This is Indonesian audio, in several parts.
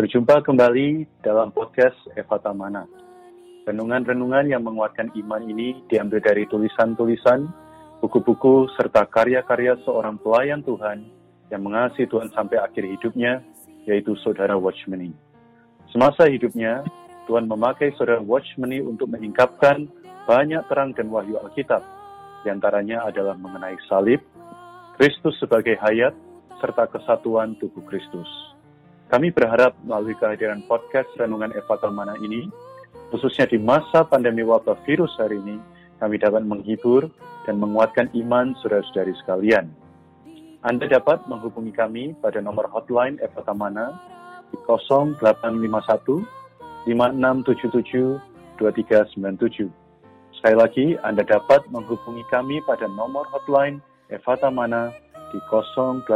Berjumpa kembali dalam podcast Eva Tamana. Renungan-renungan yang menguatkan iman ini diambil dari tulisan-tulisan, buku-buku, serta karya-karya seorang pelayan Tuhan yang mengasihi Tuhan sampai akhir hidupnya, yaitu Saudara Watchmeni. Semasa hidupnya, Tuhan memakai Saudara Watchmeni untuk menyingkapkan banyak terang dan wahyu Alkitab. Di antaranya adalah mengenai salib, Kristus sebagai hayat, serta kesatuan tubuh Kristus. Kami berharap melalui kehadiran podcast Renungan Eva Talmana ini, khususnya di masa pandemi wabah virus hari ini, kami dapat menghibur dan menguatkan iman saudara-saudari sekalian. Anda dapat menghubungi kami pada nomor hotline Eva Tamana di 0851 5677 2397. Sekali lagi, Anda dapat menghubungi kami pada nomor hotline Eva Tamana di 0851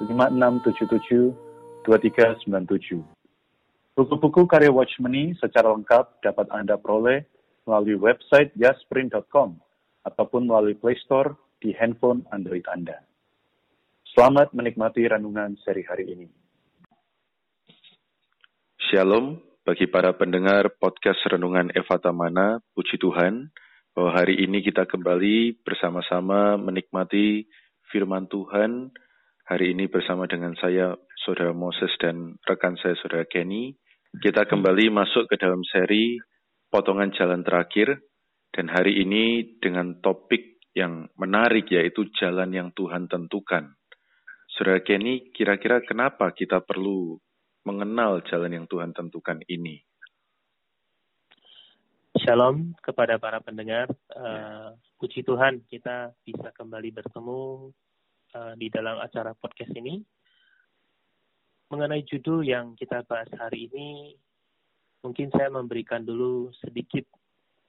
5677 2397. Buku-buku karya Watchmeni secara lengkap dapat Anda peroleh melalui website jasprint.com ataupun melalui Play Store di handphone Android Anda. Selamat menikmati renungan seri hari ini. Shalom bagi para pendengar podcast Renungan Eva Tamana, puji Tuhan bahwa hari ini kita kembali bersama-sama menikmati firman Tuhan hari ini bersama dengan saya Saudara Moses dan rekan saya Saudara Kenny. Kita kembali masuk ke dalam seri potongan jalan terakhir dan hari ini dengan topik yang menarik yaitu jalan yang Tuhan tentukan. Saudara Kenny, kira-kira kenapa kita perlu mengenal jalan yang Tuhan tentukan ini? Shalom kepada para pendengar. Uh, puji Tuhan kita bisa kembali bertemu uh, di dalam acara podcast ini mengenai judul yang kita bahas hari ini, mungkin saya memberikan dulu sedikit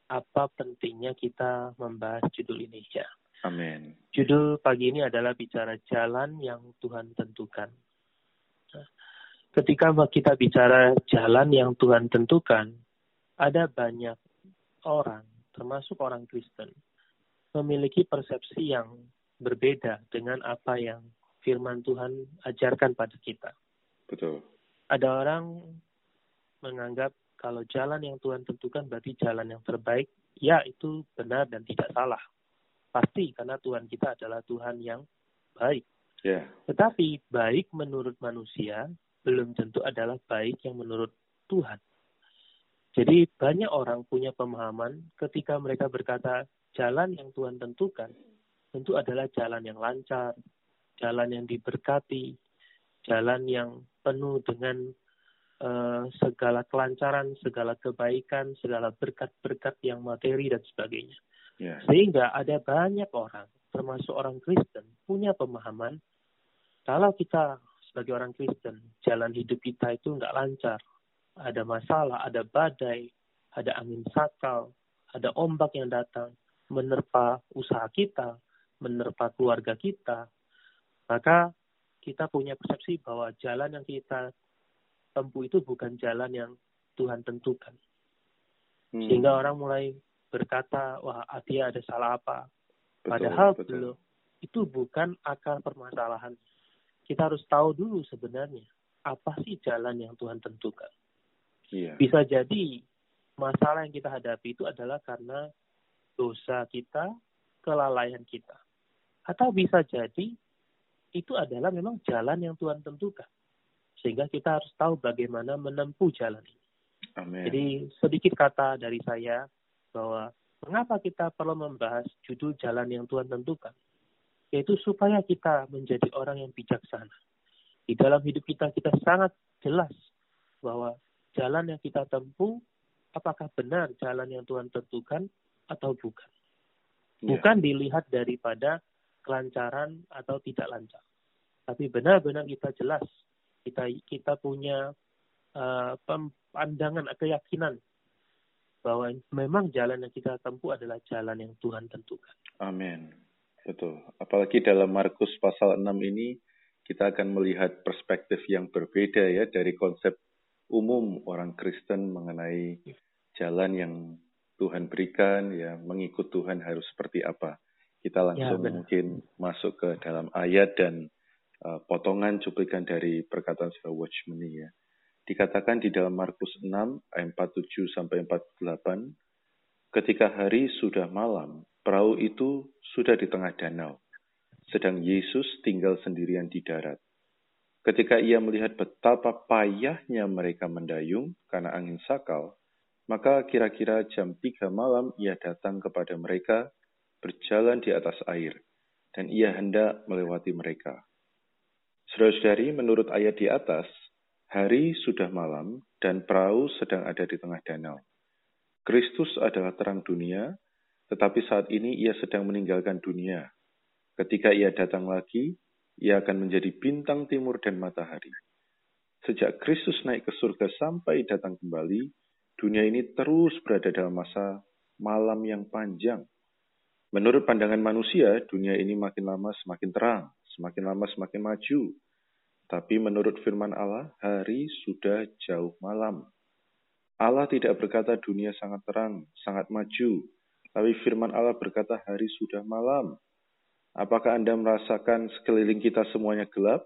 apa pentingnya kita membahas judul ini ya. Amin. Judul pagi ini adalah bicara jalan yang Tuhan tentukan. Nah, ketika kita bicara jalan yang Tuhan tentukan, ada banyak orang, termasuk orang Kristen, memiliki persepsi yang berbeda dengan apa yang firman Tuhan ajarkan pada kita. Betul. Ada orang menganggap kalau jalan yang Tuhan tentukan berarti jalan yang terbaik. Ya, itu benar dan tidak salah. Pasti karena Tuhan kita adalah Tuhan yang baik. Yeah. Tetapi baik menurut manusia belum tentu adalah baik yang menurut Tuhan. Jadi banyak orang punya pemahaman ketika mereka berkata jalan yang Tuhan tentukan tentu adalah jalan yang lancar, jalan yang diberkati, jalan yang penuh dengan uh, segala kelancaran, segala kebaikan, segala berkat-berkat yang materi dan sebagainya. Yeah. Sehingga ada banyak orang, termasuk orang Kristen, punya pemahaman kalau kita sebagai orang Kristen, jalan hidup kita itu nggak lancar, ada masalah, ada badai, ada angin sakal, ada ombak yang datang, menerpa usaha kita, menerpa keluarga kita, maka kita punya persepsi bahwa jalan yang kita tempuh itu bukan jalan yang Tuhan tentukan. Hmm. Sehingga orang mulai berkata, wah dia ada salah apa. Betul, Padahal betul. belum. Itu bukan akar permasalahan. Kita harus tahu dulu sebenarnya apa sih jalan yang Tuhan tentukan. Iya. Bisa jadi masalah yang kita hadapi itu adalah karena dosa kita, kelalaian kita. Atau bisa jadi itu adalah memang jalan yang Tuhan tentukan. Sehingga kita harus tahu bagaimana menempuh jalan ini. Amen. Jadi sedikit kata dari saya bahwa mengapa kita perlu membahas judul jalan yang Tuhan tentukan. Yaitu supaya kita menjadi orang yang bijaksana. Di dalam hidup kita kita sangat jelas bahwa jalan yang kita tempuh apakah benar jalan yang Tuhan tentukan atau bukan. Ya. Bukan yeah. dilihat daripada kelancaran atau tidak lancar. Tapi benar-benar kita jelas, kita kita punya uh, pandangan, keyakinan bahwa memang jalan yang kita tempuh adalah jalan yang Tuhan tentukan. Amin. Betul. Apalagi dalam Markus pasal 6 ini kita akan melihat perspektif yang berbeda ya dari konsep umum orang Kristen mengenai jalan yang Tuhan berikan ya mengikut Tuhan harus seperti apa kita langsung ya, mungkin masuk ke dalam ayat dan uh, potongan cuplikan dari perkataan Saudara Watchman ya. Dikatakan di dalam Markus 6 ayat 47 sampai 48, ketika hari sudah malam, perahu itu sudah di tengah danau, sedang Yesus tinggal sendirian di darat. Ketika ia melihat betapa payahnya mereka mendayung karena angin sakal, maka kira-kira jam tiga malam ia datang kepada mereka, berjalan di atas air, dan ia hendak melewati mereka. Saudara-saudari, menurut ayat di atas, hari sudah malam dan perahu sedang ada di tengah danau. Kristus adalah terang dunia, tetapi saat ini ia sedang meninggalkan dunia. Ketika ia datang lagi, ia akan menjadi bintang timur dan matahari. Sejak Kristus naik ke surga sampai datang kembali, dunia ini terus berada dalam masa malam yang panjang. Menurut pandangan manusia, dunia ini makin lama semakin terang, semakin lama semakin maju. Tapi menurut firman Allah, hari sudah jauh malam. Allah tidak berkata dunia sangat terang, sangat maju, tapi firman Allah berkata hari sudah malam. Apakah Anda merasakan sekeliling kita semuanya gelap?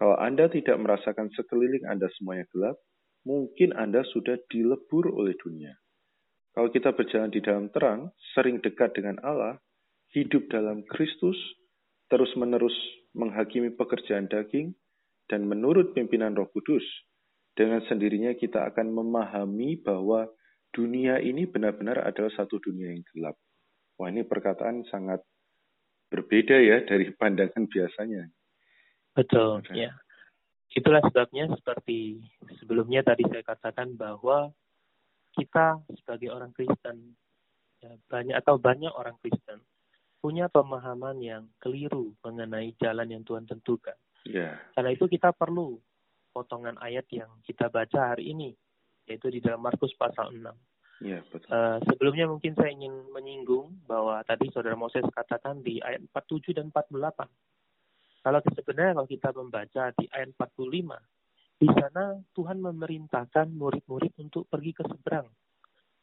Kalau Anda tidak merasakan sekeliling Anda semuanya gelap, mungkin Anda sudah dilebur oleh dunia. Kalau kita berjalan di dalam terang, sering dekat dengan Allah, hidup dalam Kristus, terus-menerus menghakimi pekerjaan daging, dan menurut pimpinan Roh Kudus, dengan sendirinya kita akan memahami bahwa dunia ini benar-benar adalah satu dunia yang gelap. Wah, ini perkataan sangat berbeda ya dari pandangan biasanya. Betul, ya. Itulah sebabnya seperti sebelumnya tadi saya katakan bahwa kita sebagai orang Kristen ya, banyak atau banyak orang Kristen punya pemahaman yang keliru mengenai jalan yang Tuhan tentukan. Yeah. Karena itu kita perlu potongan ayat yang kita baca hari ini, yaitu di dalam Markus pasal 6. Yeah, betul. Uh, sebelumnya mungkin saya ingin menyinggung bahwa tadi saudara Moses katakan di ayat 47 dan 48. Kalau sebenarnya kalau kita membaca di ayat 45, di sana Tuhan memerintahkan murid-murid untuk pergi ke seberang.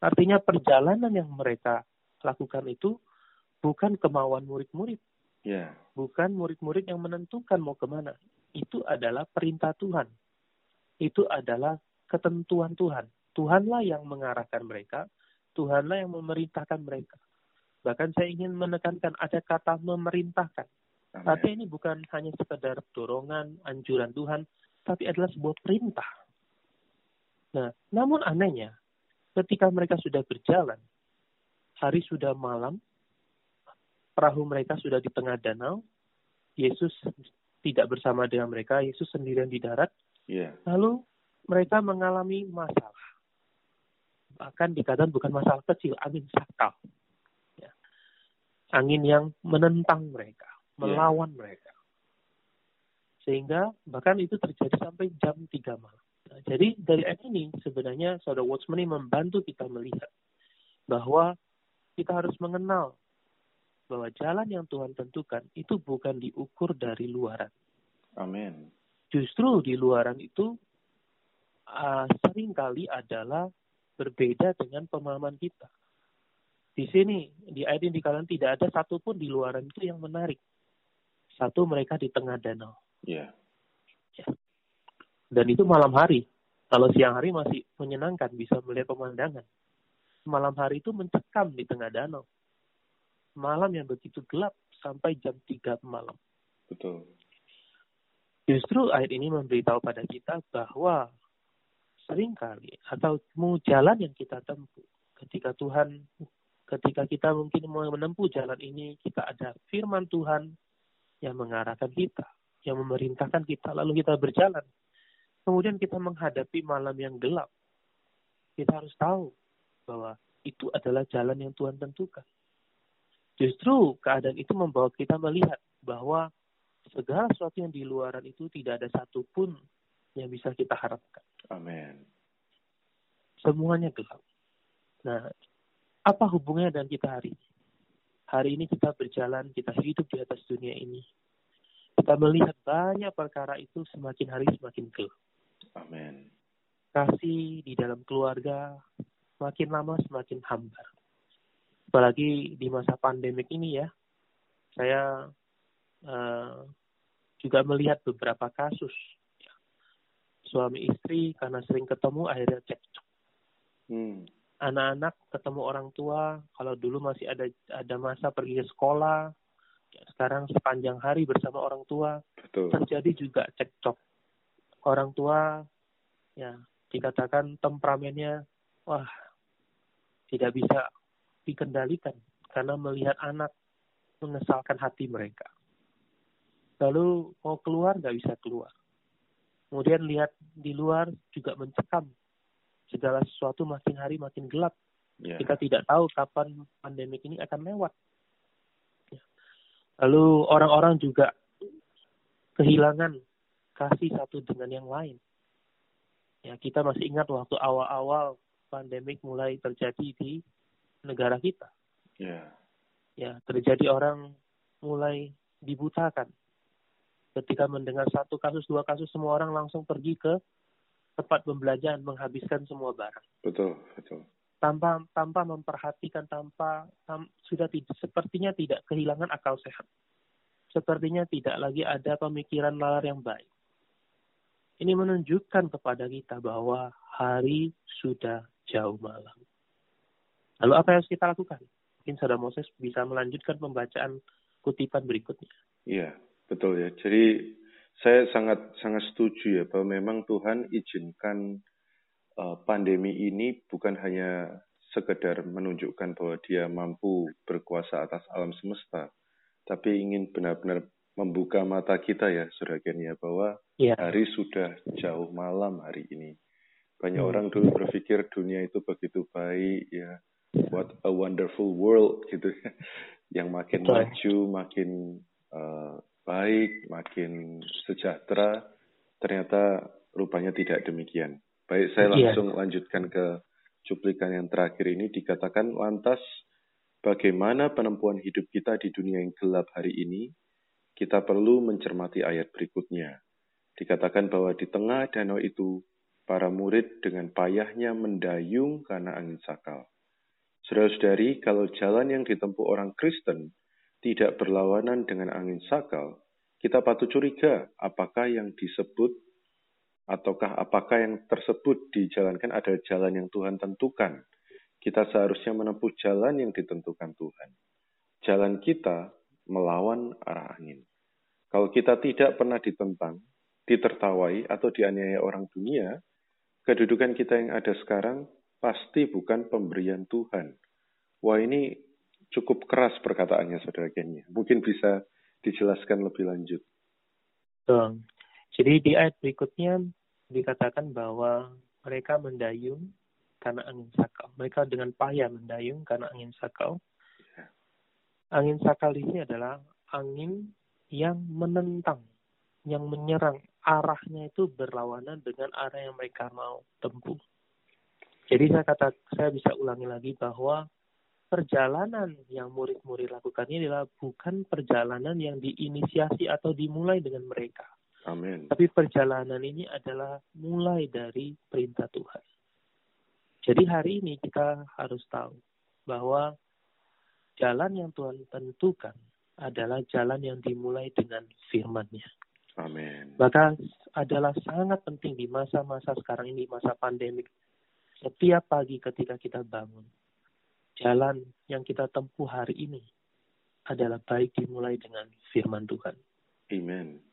Artinya perjalanan yang mereka lakukan itu bukan kemauan murid-murid, Yeah. bukan murid-murid yang menentukan mau ke mana. Itu adalah perintah Tuhan. Itu adalah ketentuan Tuhan. Tuhanlah yang mengarahkan mereka, Tuhanlah yang memerintahkan mereka. Bahkan saya ingin menekankan ada kata memerintahkan. Amen. Artinya ini bukan hanya sekedar dorongan, anjuran Tuhan, tapi adalah sebuah perintah. Nah, namun anehnya, ketika mereka sudah berjalan, hari sudah malam, perahu mereka sudah di tengah danau, Yesus tidak bersama dengan mereka, Yesus sendirian di darat, Yeah. lalu mereka mengalami masalah. Bahkan dikatakan bukan masalah kecil, angin sakal. Ya. Angin yang menentang mereka, melawan mereka. Sehingga bahkan itu terjadi sampai jam 3 malam. Nah, jadi dari ayat ini sebenarnya saudara Watchman ini membantu kita melihat bahwa kita harus mengenal bahwa jalan yang Tuhan tentukan itu bukan diukur dari luaran. Amin. Justru di luaran itu uh, sering kali adalah berbeda dengan pemahaman kita. Di sini, di ayat ini dikatakan tidak ada satupun di luaran itu yang menarik. Satu mereka di tengah danau. Yeah. Dan itu malam hari. Kalau siang hari masih menyenangkan, bisa melihat pemandangan. Malam hari itu mencekam di tengah danau. Malam yang begitu gelap sampai jam 3 malam. Betul. Justru ayat ini memberitahu pada kita bahwa sering kali atau mau jalan yang kita tempuh ketika Tuhan ketika kita mungkin mau menempuh jalan ini kita ada firman Tuhan yang mengarahkan kita yang memerintahkan kita lalu kita berjalan kemudian kita menghadapi malam yang gelap kita harus tahu bahwa itu adalah jalan yang Tuhan tentukan justru keadaan itu membawa kita melihat bahwa segala sesuatu yang di luaran itu tidak ada satupun yang bisa kita harapkan Amin. semuanya gelap. Nah, apa hubungannya dengan kita hari ini? Hari ini kita berjalan, kita hidup di atas dunia ini. Kita melihat banyak perkara itu semakin hari semakin gelap. Amin. Kasih di dalam keluarga makin lama semakin hambar. Apalagi di masa pandemik ini ya, saya uh, juga melihat beberapa kasus suami istri karena sering ketemu akhirnya cekcok. Hmm. Anak-anak ketemu orang tua, kalau dulu masih ada ada masa pergi ke sekolah, sekarang sepanjang hari bersama orang tua Betul. terjadi juga cekcok. Orang tua ya dikatakan temperamennya wah tidak bisa dikendalikan karena melihat anak mengesalkan hati mereka. Lalu mau keluar nggak bisa keluar. Kemudian lihat di luar juga mencekam. Segala sesuatu makin hari makin gelap. Yeah. Kita tidak tahu kapan pandemik ini akan lewat. Lalu orang-orang juga kehilangan kasih satu dengan yang lain. Ya, kita masih ingat waktu awal-awal pandemik mulai terjadi di negara kita. Yeah. Ya, terjadi orang mulai dibutakan ketika mendengar satu kasus dua kasus semua orang langsung pergi ke tempat pembelajaran menghabiskan semua barang. Betul, betul. Tanpa tanpa memperhatikan tanpa tam, sudah tidak sepertinya tidak kehilangan akal sehat. Sepertinya tidak lagi ada pemikiran nalar yang baik. Ini menunjukkan kepada kita bahwa hari sudah jauh malam. Lalu apa yang harus kita lakukan? Mungkin Saudara Moses bisa melanjutkan pembacaan kutipan berikutnya. Iya. Betul ya. Jadi saya sangat sangat setuju ya bahwa memang Tuhan izinkan pandemi ini bukan hanya sekedar menunjukkan bahwa Dia mampu berkuasa atas alam semesta, tapi ingin benar-benar membuka mata kita ya, saudara ya, bahwa ya. hari sudah jauh malam hari ini. Banyak hmm. orang dulu berpikir dunia itu begitu baik ya, what a wonderful world gitu ya, yang makin Betul. maju, makin uh, baik, makin sejahtera, ternyata rupanya tidak demikian. Baik, saya iya. langsung lanjutkan ke cuplikan yang terakhir ini dikatakan lantas bagaimana penempuan hidup kita di dunia yang gelap hari ini, kita perlu mencermati ayat berikutnya. Dikatakan bahwa di tengah danau itu, para murid dengan payahnya mendayung karena angin sakal. Saudara-saudari, kalau jalan yang ditempuh orang Kristen tidak berlawanan dengan angin sakal, kita patut curiga apakah yang disebut ataukah apakah yang tersebut dijalankan adalah jalan yang Tuhan tentukan. Kita seharusnya menempuh jalan yang ditentukan Tuhan. Jalan kita melawan arah angin. Kalau kita tidak pernah ditentang, ditertawai, atau dianiaya orang dunia, kedudukan kita yang ada sekarang pasti bukan pemberian Tuhan. Wah ini cukup keras perkataannya saudara Kenya. Mungkin bisa dijelaskan lebih lanjut. Jadi di ayat berikutnya dikatakan bahwa mereka mendayung karena angin sakau. Mereka dengan payah mendayung karena angin sakau. Angin sakal ini adalah angin yang menentang, yang menyerang. Arahnya itu berlawanan dengan arah yang mereka mau tempuh. Jadi saya kata saya bisa ulangi lagi bahwa perjalanan yang murid-murid lakukan ini adalah bukan perjalanan yang diinisiasi atau dimulai dengan mereka. Amin. Tapi perjalanan ini adalah mulai dari perintah Tuhan. Jadi hari ini kita harus tahu bahwa jalan yang Tuhan tentukan adalah jalan yang dimulai dengan firman-Nya. Amin. Maka adalah sangat penting di masa-masa sekarang ini, masa pandemik. Setiap pagi ketika kita bangun, jalan yang kita tempuh hari ini adalah baik dimulai dengan firman Tuhan. Amen.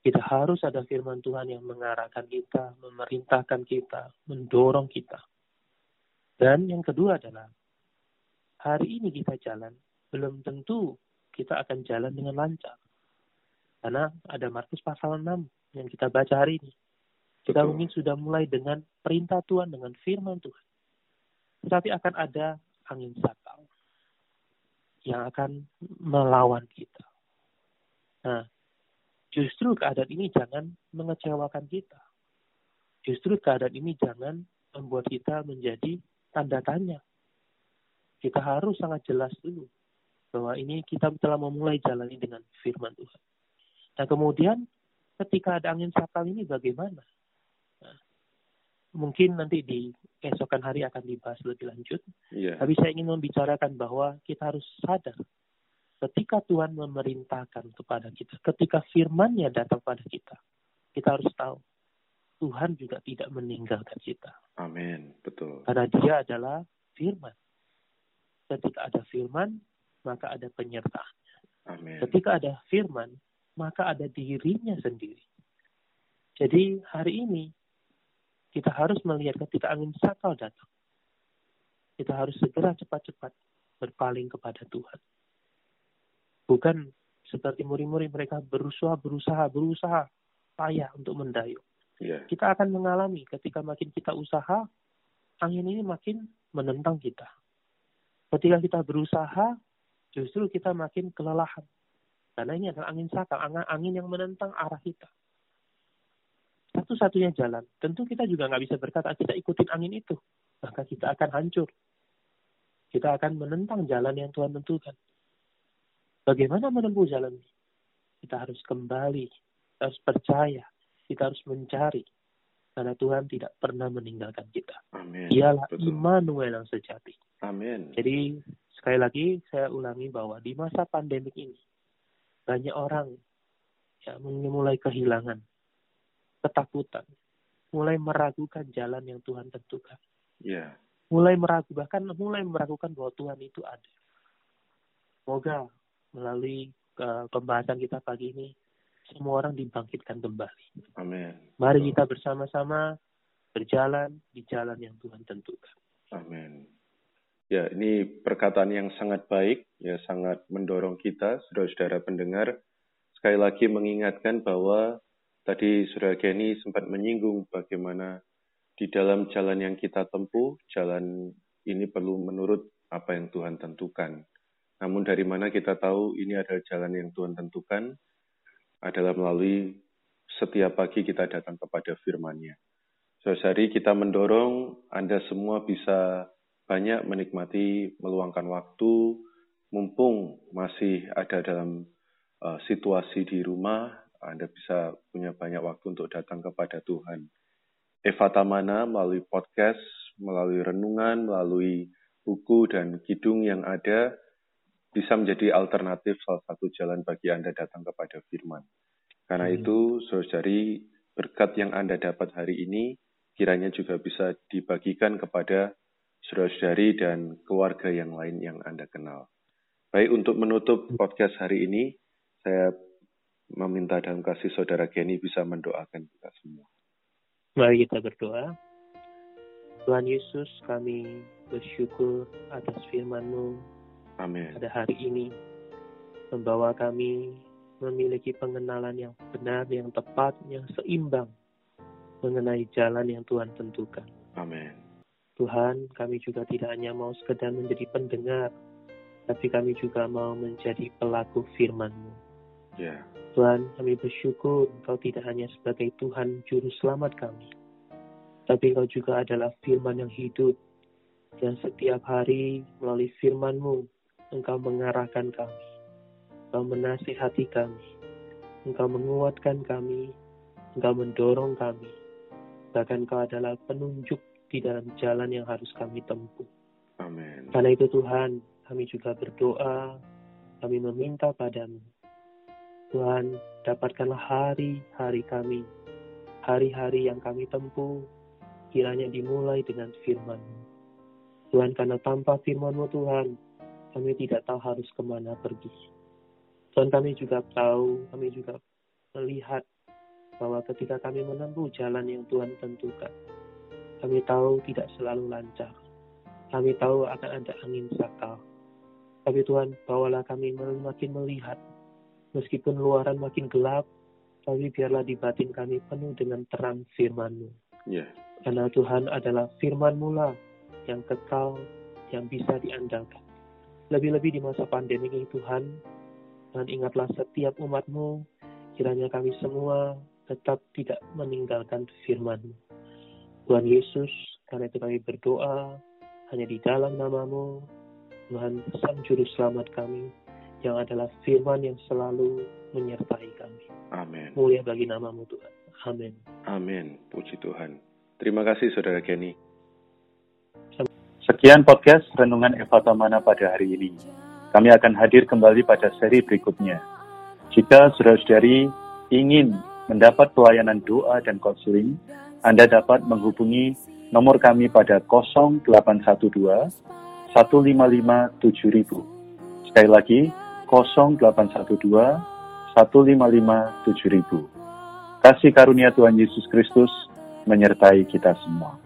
Kita harus ada firman Tuhan yang mengarahkan kita, memerintahkan kita, mendorong kita. Dan yang kedua adalah hari ini kita jalan, belum tentu kita akan jalan dengan lancar. Karena ada Markus pasal 6 yang kita baca hari ini. Kita Betul. mungkin sudah mulai dengan perintah Tuhan, dengan firman Tuhan. Tetapi akan ada angin sakal yang akan melawan kita. Nah, justru keadaan ini jangan mengecewakan kita. Justru keadaan ini jangan membuat kita menjadi tanda tanya. Kita harus sangat jelas dulu bahwa ini kita telah memulai jalan ini dengan firman Tuhan. Nah kemudian ketika ada angin sakal ini bagaimana? mungkin nanti di keesokan hari akan dibahas lebih lanjut. Yeah. Tapi saya ingin membicarakan bahwa kita harus sadar ketika Tuhan memerintahkan kepada kita, ketika firman-Nya datang pada kita, kita harus tahu Tuhan juga tidak meninggalkan kita. Amin, betul. Karena Dia adalah firman. Ketika ada firman, maka ada penyertaan. Amin. Ketika ada firman, maka ada dirinya sendiri. Jadi hari ini kita harus melihat ketika angin sakal datang. Kita harus segera cepat-cepat berpaling kepada Tuhan. Bukan seperti muri-muri mereka berusaha, berusaha, berusaha payah untuk mendayung. Yeah. Kita akan mengalami ketika makin kita usaha, angin ini makin menentang kita. Ketika kita berusaha, justru kita makin kelelahan. Karena ini adalah angin sakal, angin yang menentang arah kita. Satu-satunya jalan, tentu kita juga nggak bisa berkata kita ikutin angin itu, maka kita akan hancur. Kita akan menentang jalan yang Tuhan tentukan. Bagaimana menempuh jalan ini? Kita harus kembali, kita harus percaya, kita harus mencari. Karena Tuhan tidak pernah meninggalkan kita. Amin. Ialah Betul. Immanuel yang sejati. Amin. Jadi sekali lagi saya ulangi bahwa di masa pandemik ini banyak orang ya mulai kehilangan, ketakutan, mulai meragukan jalan yang Tuhan tentukan, Ya. mulai meragu bahkan mulai meragukan bahwa Tuhan itu ada. Semoga melalui uh, pembahasan kita pagi ini semua orang dibangkitkan kembali. Amin. Mari kita bersama-sama berjalan di jalan yang Tuhan tentukan. Amin. Ya, ini perkataan yang sangat baik, ya sangat mendorong kita, saudara-saudara pendengar. Sekali lagi mengingatkan bahwa tadi saudara Kenny sempat menyinggung bagaimana di dalam jalan yang kita tempuh, jalan ini perlu menurut apa yang Tuhan tentukan. Namun dari mana kita tahu ini adalah jalan yang Tuhan tentukan adalah melalui setiap pagi kita datang kepada firman-Nya. Saudari kita mendorong Anda semua bisa banyak menikmati meluangkan waktu mumpung masih ada dalam uh, situasi di rumah Anda bisa punya banyak waktu untuk datang kepada Tuhan. Eva Tamana melalui podcast, melalui renungan, melalui buku dan kidung yang ada bisa menjadi alternatif salah satu jalan bagi Anda datang kepada firman. Karena Hmm. itu, saudari, berkat yang Anda dapat hari ini kiranya juga bisa dibagikan kepada saudara-saudari dan keluarga yang lain yang Anda kenal. Baik, untuk menutup podcast hari ini, saya meminta dalam kasih saudara Kenny bisa mendoakan kita semua. Mari kita berdoa. Tuhan Yesus, kami bersyukur atas firman-Mu Amin. pada hari ini. Membawa kami memiliki pengenalan yang benar, yang tepat, yang seimbang mengenai jalan yang Tuhan tentukan. Amin. Tuhan, kami juga tidak hanya mau sekedar menjadi pendengar, tapi kami juga mau menjadi pelaku firman-Mu. Ya. Tuhan, kami bersyukur Engkau tidak hanya sebagai Tuhan Juru Selamat kami, tapi Engkau juga adalah firman yang hidup, dan setiap hari melalui firman-Mu, Engkau mengarahkan kami, Engkau menasihati kami, Engkau menguatkan kami, Engkau mendorong kami, bahkan Engkau adalah penunjuk di dalam jalan yang harus kami tempuh. Amin. Karena itu Tuhan, kami juga berdoa, kami meminta padamu. Tuhan, dapatkanlah hari-hari kami, hari-hari yang kami tempuh, kiranya dimulai dengan firman Tuhan, karena tanpa firman-Mu Tuhan, kami tidak tahu harus ke mana pergi. Tuhan, kami juga tahu, kami juga melihat bahwa ketika kami menempuh jalan yang Tuhan tentukan, kami tahu tidak selalu lancar. Kami tahu akan ada angin sakal. Tapi Tuhan, bawalah kami makin melihat. Meskipun luaran makin gelap, tapi biarlah di batin kami penuh dengan terang firman-Mu. Ya. Karena Tuhan adalah firman-Mu lah yang kekal, yang bisa diandalkan. Lebih-lebih di masa pandemi ini Tuhan, dan ingatlah setiap umat-Mu, kiranya kami semua tetap tidak meninggalkan firman-Mu. Tuhan Yesus, karena itu kami berdoa hanya di dalam namamu, Tuhan Sang Juru Selamat kami, yang adalah firman yang selalu menyertai kami. Amin. Mulia bagi namamu Tuhan. Amin. Amin. Puji Tuhan. Terima kasih saudara Kenny. Sekian podcast Renungan Eva Tamana pada hari ini. Kami akan hadir kembali pada seri berikutnya. Jika saudara-saudari ingin mendapat pelayanan doa dan konseling, Anda dapat menghubungi nomor kami pada 0812 155 7000. Sekali lagi, 0812 155 7000. Kasih karunia Tuhan Yesus Kristus menyertai kita semua.